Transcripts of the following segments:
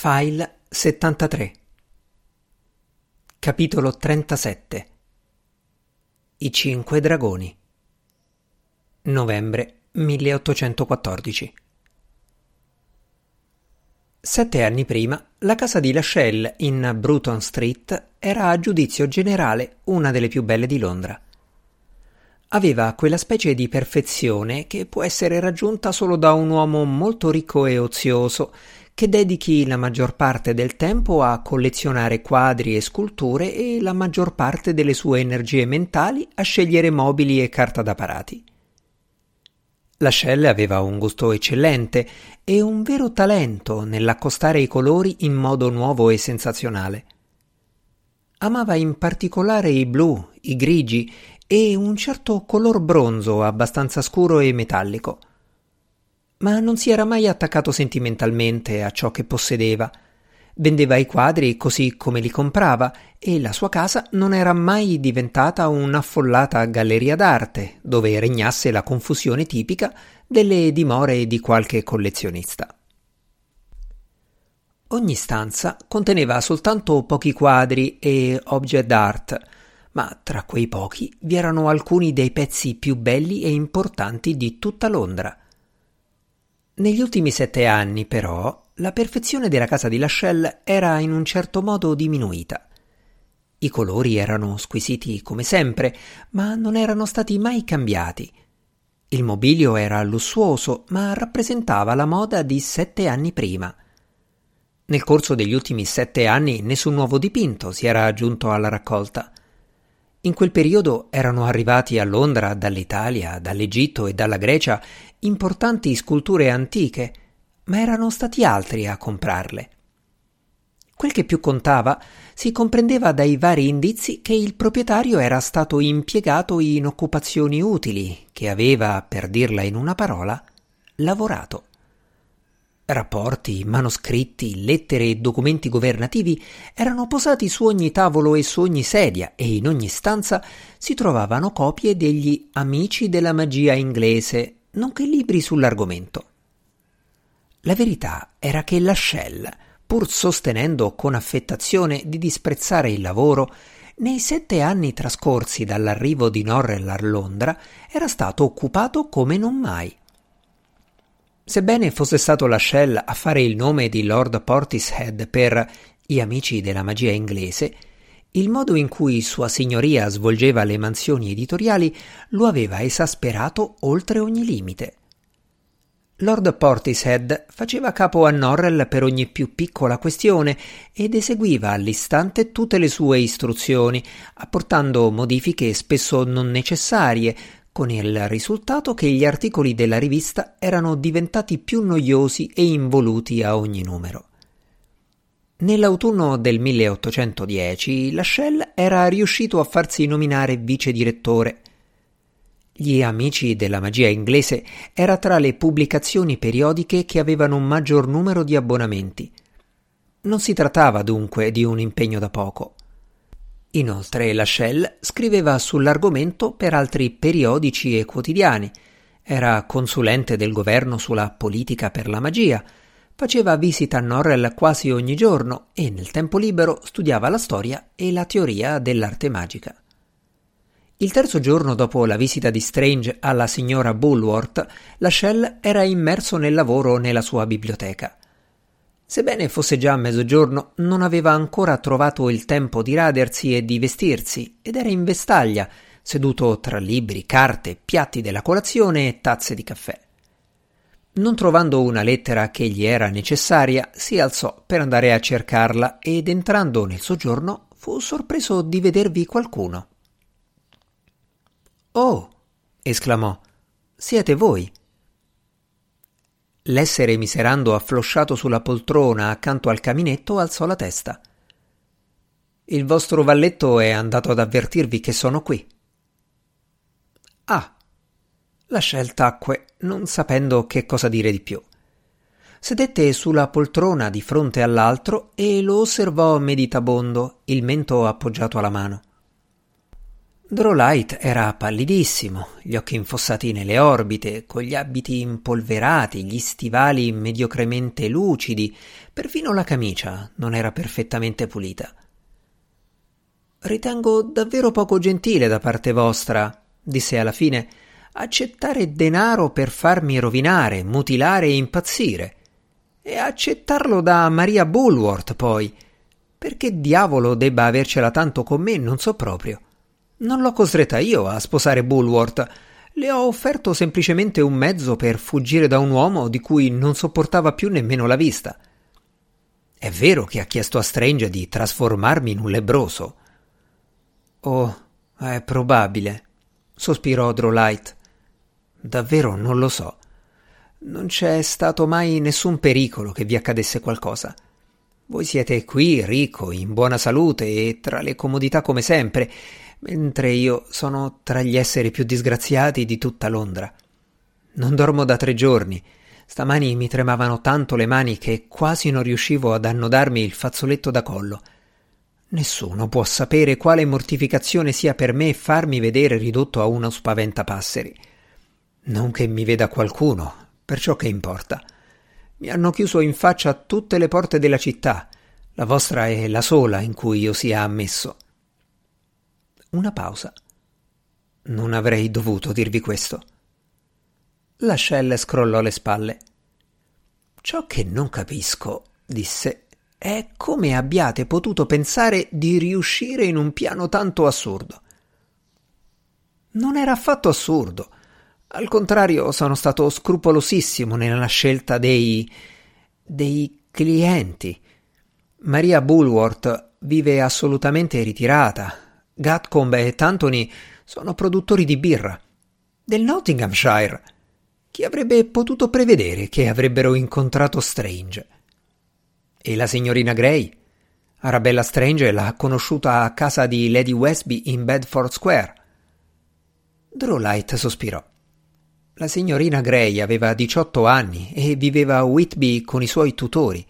File 73 Capitolo 37 I cinque dragoni. Novembre 1814 Sette anni prima, la casa di Lachelle in Bruton Street era a giudizio generale una delle più belle di Londra. Aveva quella specie di perfezione che può essere raggiunta solo da un uomo molto ricco e ozioso, che dedichi la maggior parte del tempo a collezionare quadri e sculture e la maggior parte delle sue energie mentali a scegliere mobili e carta da parati. La Shell aveva un gusto eccellente e un vero talento nell'accostare i colori in modo nuovo e sensazionale. Amava in particolare i blu, i grigi e un certo color bronzo abbastanza scuro e metallico ma non si era mai attaccato sentimentalmente a ciò che possedeva. Vendeva i quadri così come li comprava e la sua casa non era mai diventata un'affollata galleria d'arte dove regnasse la confusione tipica delle dimore di qualche collezionista. Ogni stanza conteneva soltanto pochi quadri e object d'art, ma tra quei pochi vi erano alcuni dei pezzi più belli e importanti di tutta Londra. Negli ultimi sette anni, però, la perfezione della casa di Lachelle era in un certo modo diminuita. I colori erano squisiti come sempre, ma non erano stati mai cambiati. Il mobilio era lussuoso, ma rappresentava la moda di sette anni prima. Nel corso degli ultimi sette anni nessun nuovo dipinto si era aggiunto alla raccolta. In quel periodo erano arrivati a Londra dall'Italia, dall'Egitto e dalla Grecia importanti sculture antiche, ma erano stati altri a comprarle. Quel che più contava si comprendeva dai vari indizi che il proprietario era stato impiegato in occupazioni utili, che aveva, per dirla in una parola, lavorato. Rapporti, manoscritti, lettere e documenti governativi erano posati su ogni tavolo e su ogni sedia e in ogni stanza si trovavano copie degli Amici della magia inglese, nonché libri sull'argomento. La verità era che la Shell, pur sostenendo con affettazione di disprezzare il lavoro, nei sette anni trascorsi dall'arrivo di Norrell a Londra era stato occupato come non mai Sebbene fosse stato la Shell a fare il nome di Lord Portishead per gli amici della magia inglese, il modo in cui Sua Signoria svolgeva le mansioni editoriali lo aveva esasperato oltre ogni limite. Lord Portishead faceva capo a Norrell per ogni più piccola questione ed eseguiva all'istante tutte le sue istruzioni, apportando modifiche spesso non necessarie, con il risultato che gli articoli della rivista erano diventati più noiosi e involuti a ogni numero. Nell'autunno del 1810 Lascelles era riuscito a farsi nominare vice direttore. Gli Amici della magia inglese era tra le pubblicazioni periodiche che avevano un maggior numero di abbonamenti. Non si trattava dunque di un impegno da poco. Inoltre la scriveva sull'argomento per altri periodici e quotidiani, era consulente del governo sulla politica per la magia, faceva visita a Norrell quasi ogni giorno e nel tempo libero studiava la storia e la teoria dell'arte magica. Il terzo giorno dopo la visita di Strange alla signora Bulworth, la era immerso nel lavoro nella sua biblioteca. Sebbene fosse già mezzogiorno, non aveva ancora trovato il tempo di radersi e di vestirsi, ed era in vestaglia, seduto tra libri, carte, piatti della colazione e tazze di caffè. Non trovando una lettera che gli era necessaria, si alzò per andare a cercarla ed entrando nel soggiorno fu sorpreso di vedervi qualcuno. Oh! esclamò. Siete voi? L'essere miserando afflosciato sulla poltrona accanto al caminetto alzò la testa. Il vostro valletto è andato ad avvertirvi che sono qui. Ah. Lascia il tacque, non sapendo che cosa dire di più. Sedette sulla poltrona di fronte all'altro e lo osservò meditabondo, il mento appoggiato alla mano. Drolight era pallidissimo, gli occhi infossati nelle orbite, con gli abiti impolverati, gli stivali mediocremente lucidi, perfino la camicia non era perfettamente pulita. Ritengo davvero poco gentile da parte vostra, disse alla fine, accettare denaro per farmi rovinare, mutilare e impazzire. E accettarlo da Maria Bulworth, poi. Perché diavolo debba avercela tanto con me, non so proprio. Non l'ho costretta io a sposare Bulworth. Le ho offerto semplicemente un mezzo per fuggire da un uomo di cui non sopportava più nemmeno la vista. È vero che ha chiesto a Strange di trasformarmi in un lebroso. Oh, è probabile, sospirò Drolight. Davvero non lo so. Non c'è stato mai nessun pericolo che vi accadesse qualcosa. Voi siete qui, ricco, in buona salute e tra le comodità come sempre, mentre io sono tra gli esseri più disgraziati di tutta Londra. Non dormo da tre giorni. Stamani mi tremavano tanto le mani che quasi non riuscivo ad annodarmi il fazzoletto da collo. Nessuno può sapere quale mortificazione sia per me farmi vedere ridotto a uno spaventapasseri. Non che mi veda qualcuno, perciò che importa. Mi hanno chiuso in faccia tutte le porte della città. La vostra è la sola in cui io sia ammesso. Una pausa. Non avrei dovuto dirvi questo. La Shell scrollò le spalle. Ciò che non capisco, disse, è come abbiate potuto pensare di riuscire in un piano tanto assurdo. Non era affatto assurdo. Al contrario, sono stato scrupolosissimo nella scelta dei. dei clienti. Maria Bulworth vive assolutamente ritirata, Gatcombe e Tantony sono produttori di birra. Del Nottinghamshire. Chi avrebbe potuto prevedere che avrebbero incontrato Strange? E la signorina Gray? Arabella Strange l'ha conosciuta a casa di Lady Westby in Bedford Square. Drolight sospirò. La signorina Gray aveva 18 anni e viveva a Whitby con i suoi tutori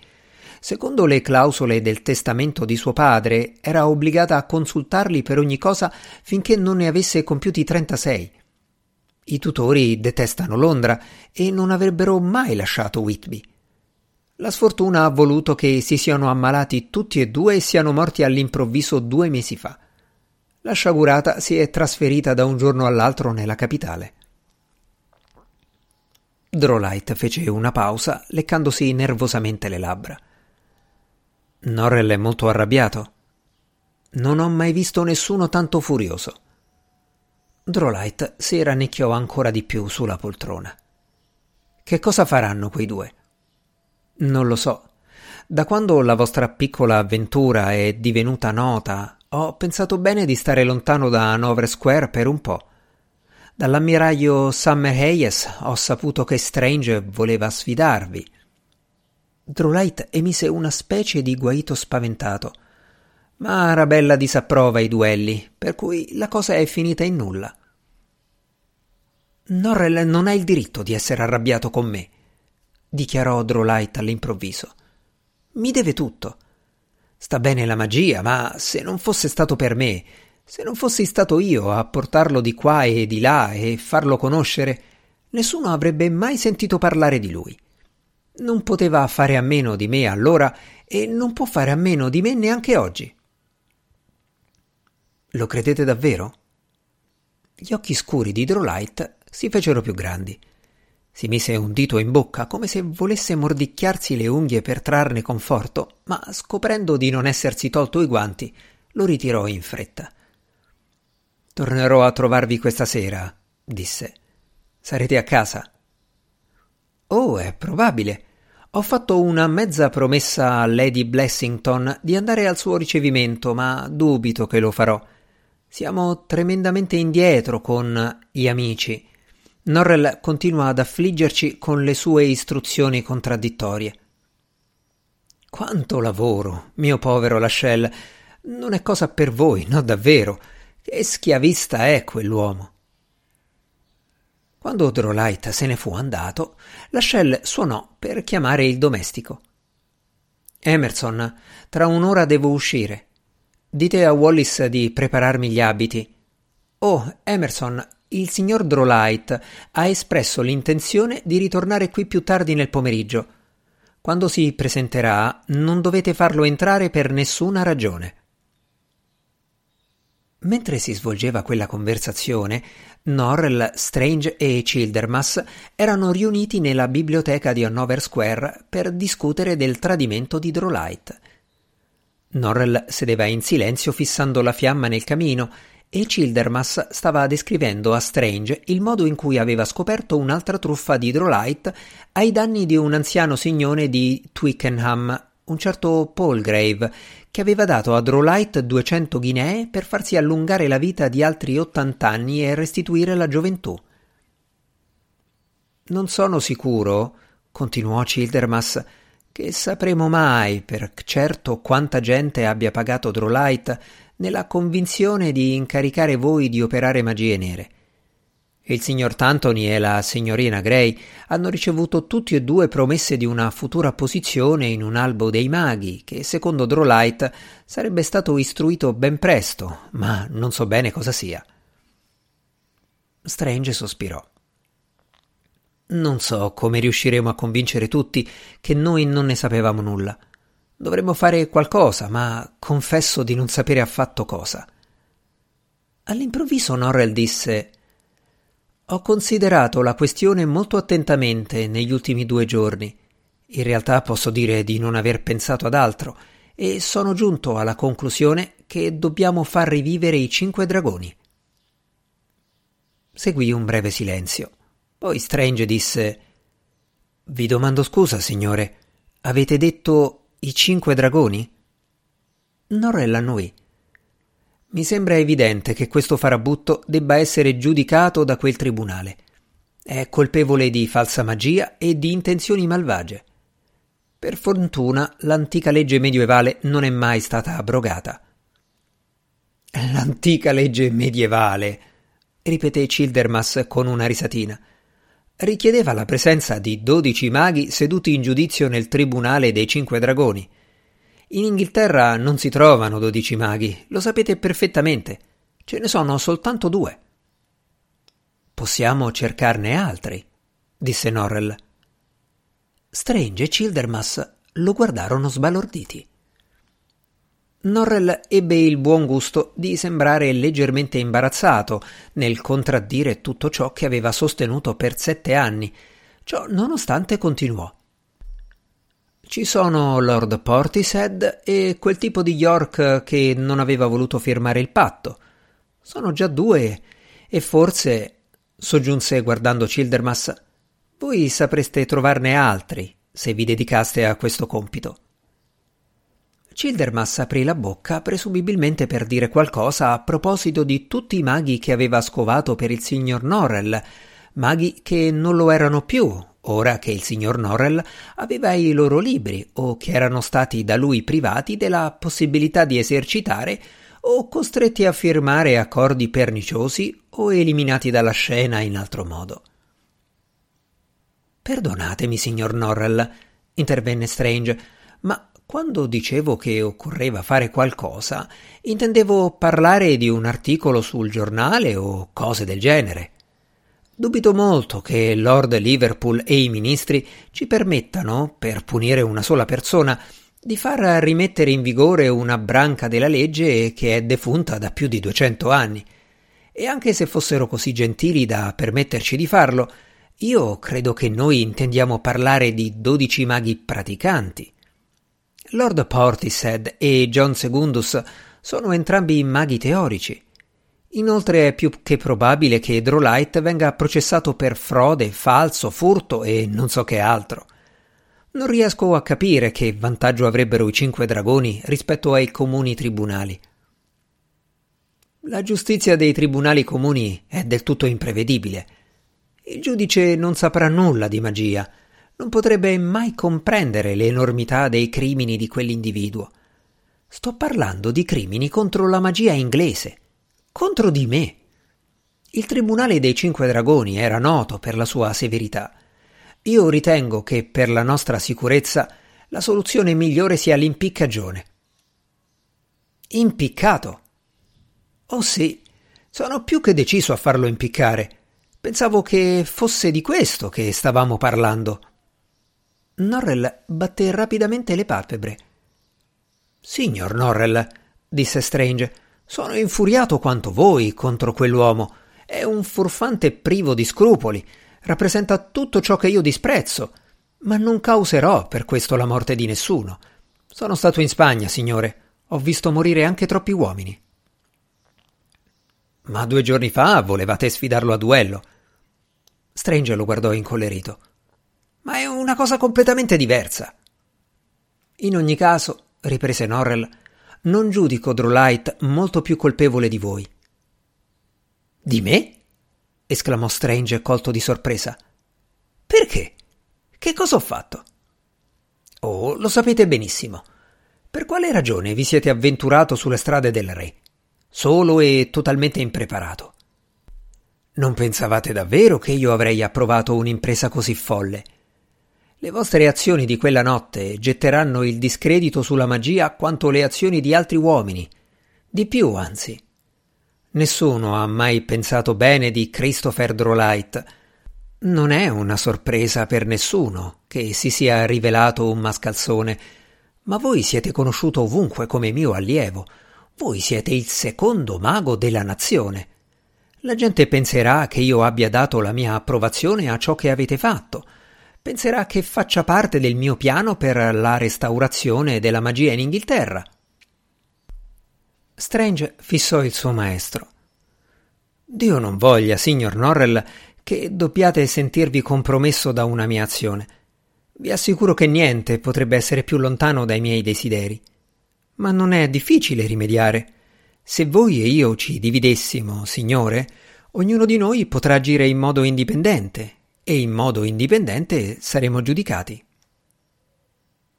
secondo le clausole del testamento di suo padre, era obbligata a consultarli per ogni cosa finché non ne avesse compiuti 36. I tutori detestano Londra e non avrebbero mai lasciato Whitby. La sfortuna ha voluto che si siano ammalati tutti e due e siano morti all'improvviso due mesi fa. La sciagurata si è trasferita da un giorno all'altro nella capitale. Drolight fece una pausa, leccandosi nervosamente le labbra. Norrell è molto arrabbiato. Non ho mai visto nessuno tanto furioso. Drolight si rannicchiò ancora di più sulla poltrona. Che cosa faranno quei due? Non lo so. Da quando la vostra piccola avventura è divenuta nota, ho pensato bene di stare lontano da Hanover Square per un po'. Dall'ammiraglio Summer Hayes ho saputo che Strange voleva sfidarvi. Drolight emise una specie di guaito spaventato. Ma Arabella disapprova i duelli, per cui la cosa è finita in nulla. Norrell non ha il diritto di essere arrabbiato con me, dichiarò Drolight all'improvviso. Mi deve tutto. Sta bene la magia, ma se non fosse stato per me, se non fossi stato io a portarlo di qua e di là e farlo conoscere, nessuno avrebbe mai sentito parlare di lui. Non poteva fare a meno di me allora e non può fare a meno di me neanche oggi. Lo credete davvero? Gli occhi scuri di Drolight si fecero più grandi. Si mise un dito in bocca come se volesse mordicchiarsi le unghie per trarne conforto, ma scoprendo di non essersi tolto i guanti, lo ritirò in fretta. Tornerò a trovarvi questa sera, disse. Sarete a casa? Oh, è probabile. Ho fatto una mezza promessa a Lady Blessington di andare al suo ricevimento, ma dubito che lo farò. Siamo tremendamente indietro con gli amici. Norrell continua ad affliggerci con le sue istruzioni contraddittorie. Quanto lavoro, mio povero Lascelle. Non è cosa per voi, no davvero. Che schiavista è quell'uomo. Quando Drolight se ne fu andato, la Shell suonò per chiamare il domestico. Emerson, tra un'ora devo uscire. Dite a Wallis di prepararmi gli abiti. Oh, Emerson, il signor Drolight ha espresso l'intenzione di ritornare qui più tardi nel pomeriggio. Quando si presenterà, non dovete farlo entrare per nessuna ragione. Mentre si svolgeva quella conversazione, Norrell, Strange e Childermas erano riuniti nella biblioteca di Hanover Square per discutere del tradimento di Drolight. Norrell sedeva in silenzio fissando la fiamma nel camino e Childermas stava descrivendo a Strange il modo in cui aveva scoperto un'altra truffa di Drolight ai danni di un anziano signore di Twickenham, un certo Palgrave, che aveva dato a Drolight 200 guinee per farsi allungare la vita di altri 80 anni e restituire la gioventù. Non sono sicuro, continuò Childermas, che sapremo mai per certo quanta gente abbia pagato Drolight nella convinzione di incaricare voi di operare magie nere. Il signor Tantoni e la signorina Gray hanno ricevuto tutti e due promesse di una futura posizione in un albo dei maghi, che secondo Drolight sarebbe stato istruito ben presto, ma non so bene cosa sia. Strange sospirò. Non so come riusciremo a convincere tutti che noi non ne sapevamo nulla. Dovremmo fare qualcosa, ma confesso di non sapere affatto cosa. All'improvviso Norrell disse ho considerato la questione molto attentamente negli ultimi due giorni. In realtà posso dire di non aver pensato ad altro e sono giunto alla conclusione che dobbiamo far rivivere i cinque dragoni. Seguì un breve silenzio. Poi Strange disse Vi domando scusa, signore. Avete detto i cinque dragoni? Norella annuì. Mi sembra evidente che questo farabutto debba essere giudicato da quel tribunale. È colpevole di falsa magia e di intenzioni malvagie. Per fortuna l'antica legge medievale non è mai stata abrogata. L'antica legge medievale, ripeté Childermas con una risatina, richiedeva la presenza di dodici maghi seduti in giudizio nel tribunale dei cinque dragoni in Inghilterra non si trovano dodici maghi, lo sapete perfettamente. Ce ne sono soltanto due. Possiamo cercarne altri, disse Norrell. Strange e Childermas lo guardarono sbalorditi. Norrell ebbe il buon gusto di sembrare leggermente imbarazzato nel contraddire tutto ciò che aveva sostenuto per sette anni. Ciò nonostante continuò. Ci sono Lord Portishead e quel tipo di York che non aveva voluto firmare il patto. Sono già due e forse, soggiunse guardando Childermas, voi sapreste trovarne altri se vi dedicaste a questo compito. Childermas aprì la bocca presumibilmente per dire qualcosa a proposito di tutti i maghi che aveva scovato per il signor Norrell, maghi che non lo erano più ora che il signor Norrell aveva i loro libri o che erano stati da lui privati della possibilità di esercitare o costretti a firmare accordi perniciosi o eliminati dalla scena in altro modo. Perdonatemi, signor Norrell, intervenne Strange, ma quando dicevo che occorreva fare qualcosa, intendevo parlare di un articolo sul giornale o cose del genere. Dubito molto che Lord Liverpool e i ministri ci permettano, per punire una sola persona, di far rimettere in vigore una branca della legge che è defunta da più di duecento anni. E anche se fossero così gentili da permetterci di farlo, io credo che noi intendiamo parlare di dodici maghi praticanti. Lord Portishead e John Segundus sono entrambi maghi teorici. Inoltre è più che probabile che Drolight venga processato per frode, falso, furto e non so che altro. Non riesco a capire che vantaggio avrebbero i cinque dragoni rispetto ai comuni tribunali. La giustizia dei tribunali comuni è del tutto imprevedibile. Il giudice non saprà nulla di magia, non potrebbe mai comprendere l'enormità dei crimini di quell'individuo. Sto parlando di crimini contro la magia inglese contro di me. Il tribunale dei cinque dragoni era noto per la sua severità. Io ritengo che per la nostra sicurezza la soluzione migliore sia l'impiccagione. Impiccato? Oh sì, Sono più che deciso a farlo impiccare. Pensavo che fosse di questo che stavamo parlando. Norrell batté rapidamente le palpebre. Signor Norrell, disse Strange, sono infuriato quanto voi contro quell'uomo. È un furfante privo di scrupoli. Rappresenta tutto ciò che io disprezzo. Ma non causerò per questo la morte di nessuno. Sono stato in Spagna, signore. Ho visto morire anche troppi uomini. Ma due giorni fa volevate sfidarlo a duello. Strange lo guardò incollerito. Ma è una cosa completamente diversa. In ogni caso, riprese Norrell, non giudico Drolight molto più colpevole di voi. Di me? esclamò Strange colto di sorpresa. Perché? Che cosa ho fatto? Oh, lo sapete benissimo. Per quale ragione vi siete avventurato sulle strade del re? Solo e totalmente impreparato. Non pensavate davvero che io avrei approvato un'impresa così folle? Le vostre azioni di quella notte getteranno il discredito sulla magia quanto le azioni di altri uomini. Di più, anzi. Nessuno ha mai pensato bene di Christopher Drolight. Non è una sorpresa per nessuno che si sia rivelato un mascalzone, ma voi siete conosciuto ovunque come mio allievo. Voi siete il secondo mago della nazione. La gente penserà che io abbia dato la mia approvazione a ciò che avete fatto. Penserà che faccia parte del mio piano per la restaurazione della magia in Inghilterra. Strange fissò il suo maestro. Dio non voglia, signor Norrell, che dobbiate sentirvi compromesso da una mia azione. Vi assicuro che niente potrebbe essere più lontano dai miei desideri. Ma non è difficile rimediare. Se voi e io ci dividessimo, signore, ognuno di noi potrà agire in modo indipendente e in modo indipendente saremo giudicati.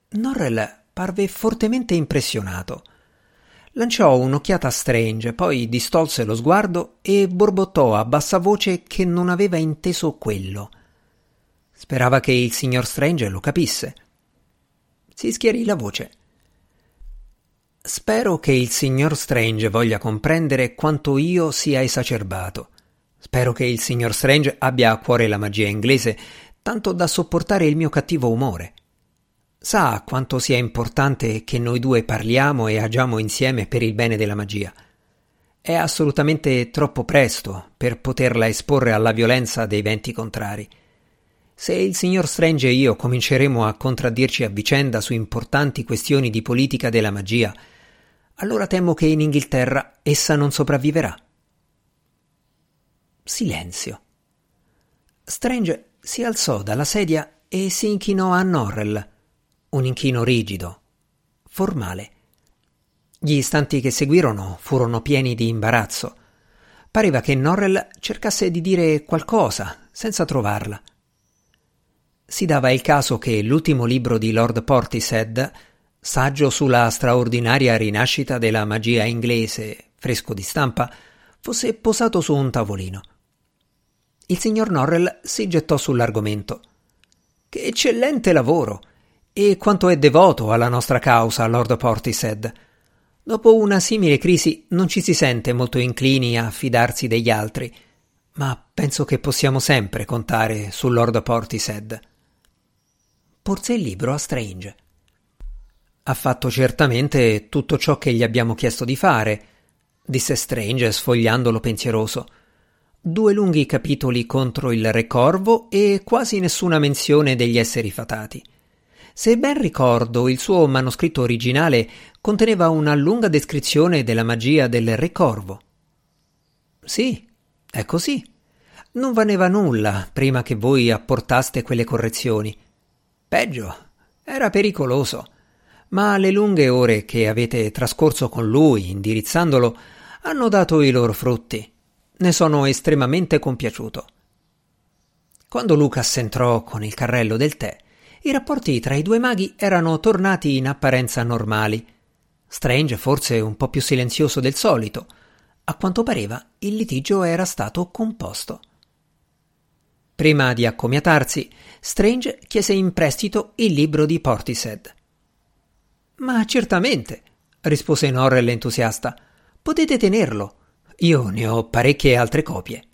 Norrell parve fortemente impressionato. Lanciò un'occhiata a Strange, poi distolse lo sguardo e borbottò a bassa voce che non aveva inteso quello. Sperava che il signor Strange lo capisse. Si schiarì la voce. Spero che il signor Strange voglia comprendere quanto io sia esacerbato. Spero che il signor Strange abbia a cuore la magia inglese, tanto da sopportare il mio cattivo umore. Sa quanto sia importante che noi due parliamo e agiamo insieme per il bene della magia. È assolutamente troppo presto per poterla esporre alla violenza dei venti contrari. Se il signor Strange e io cominceremo a contraddirci a vicenda su importanti questioni di politica della magia, allora temo che in Inghilterra essa non sopravviverà. Silenzio. Strange si alzò dalla sedia e si inchinò a Norrell, un inchino rigido, formale. Gli istanti che seguirono furono pieni di imbarazzo. Pareva che Norrell cercasse di dire qualcosa senza trovarla. Si dava il caso che l'ultimo libro di Lord Portishead saggio sulla straordinaria rinascita della magia inglese, fresco di stampa, fosse posato su un tavolino. Il signor Norrell si gettò sull'argomento. Che eccellente lavoro! E quanto è devoto alla nostra causa, Lord Portishead. Dopo una simile crisi non ci si sente molto inclini a fidarsi degli altri, ma penso che possiamo sempre contare su Lord Portishead. Porse il libro a Strange. Ha fatto certamente tutto ciò che gli abbiamo chiesto di fare, disse Strange sfogliandolo pensieroso. Due lunghi capitoli contro il Re Corvo e quasi nessuna menzione degli esseri fatati. Se ben ricordo, il suo manoscritto originale conteneva una lunga descrizione della magia del Re Corvo. Sì, è così. Non valeva nulla prima che voi apportaste quelle correzioni. Peggio, era pericoloso ma le lunghe ore che avete trascorso con lui indirizzandolo hanno dato i loro frutti. Ne sono estremamente compiaciuto. Quando Lucas entrò con il carrello del tè, i rapporti tra i due maghi erano tornati in apparenza normali. Strange forse un po' più silenzioso del solito. A quanto pareva il litigio era stato composto. Prima di accomiatarsi, Strange chiese in prestito il libro di Portishead. Ma certamente, rispose Norrell entusiasta. Potete tenerlo. Io ne ho parecchie altre copie.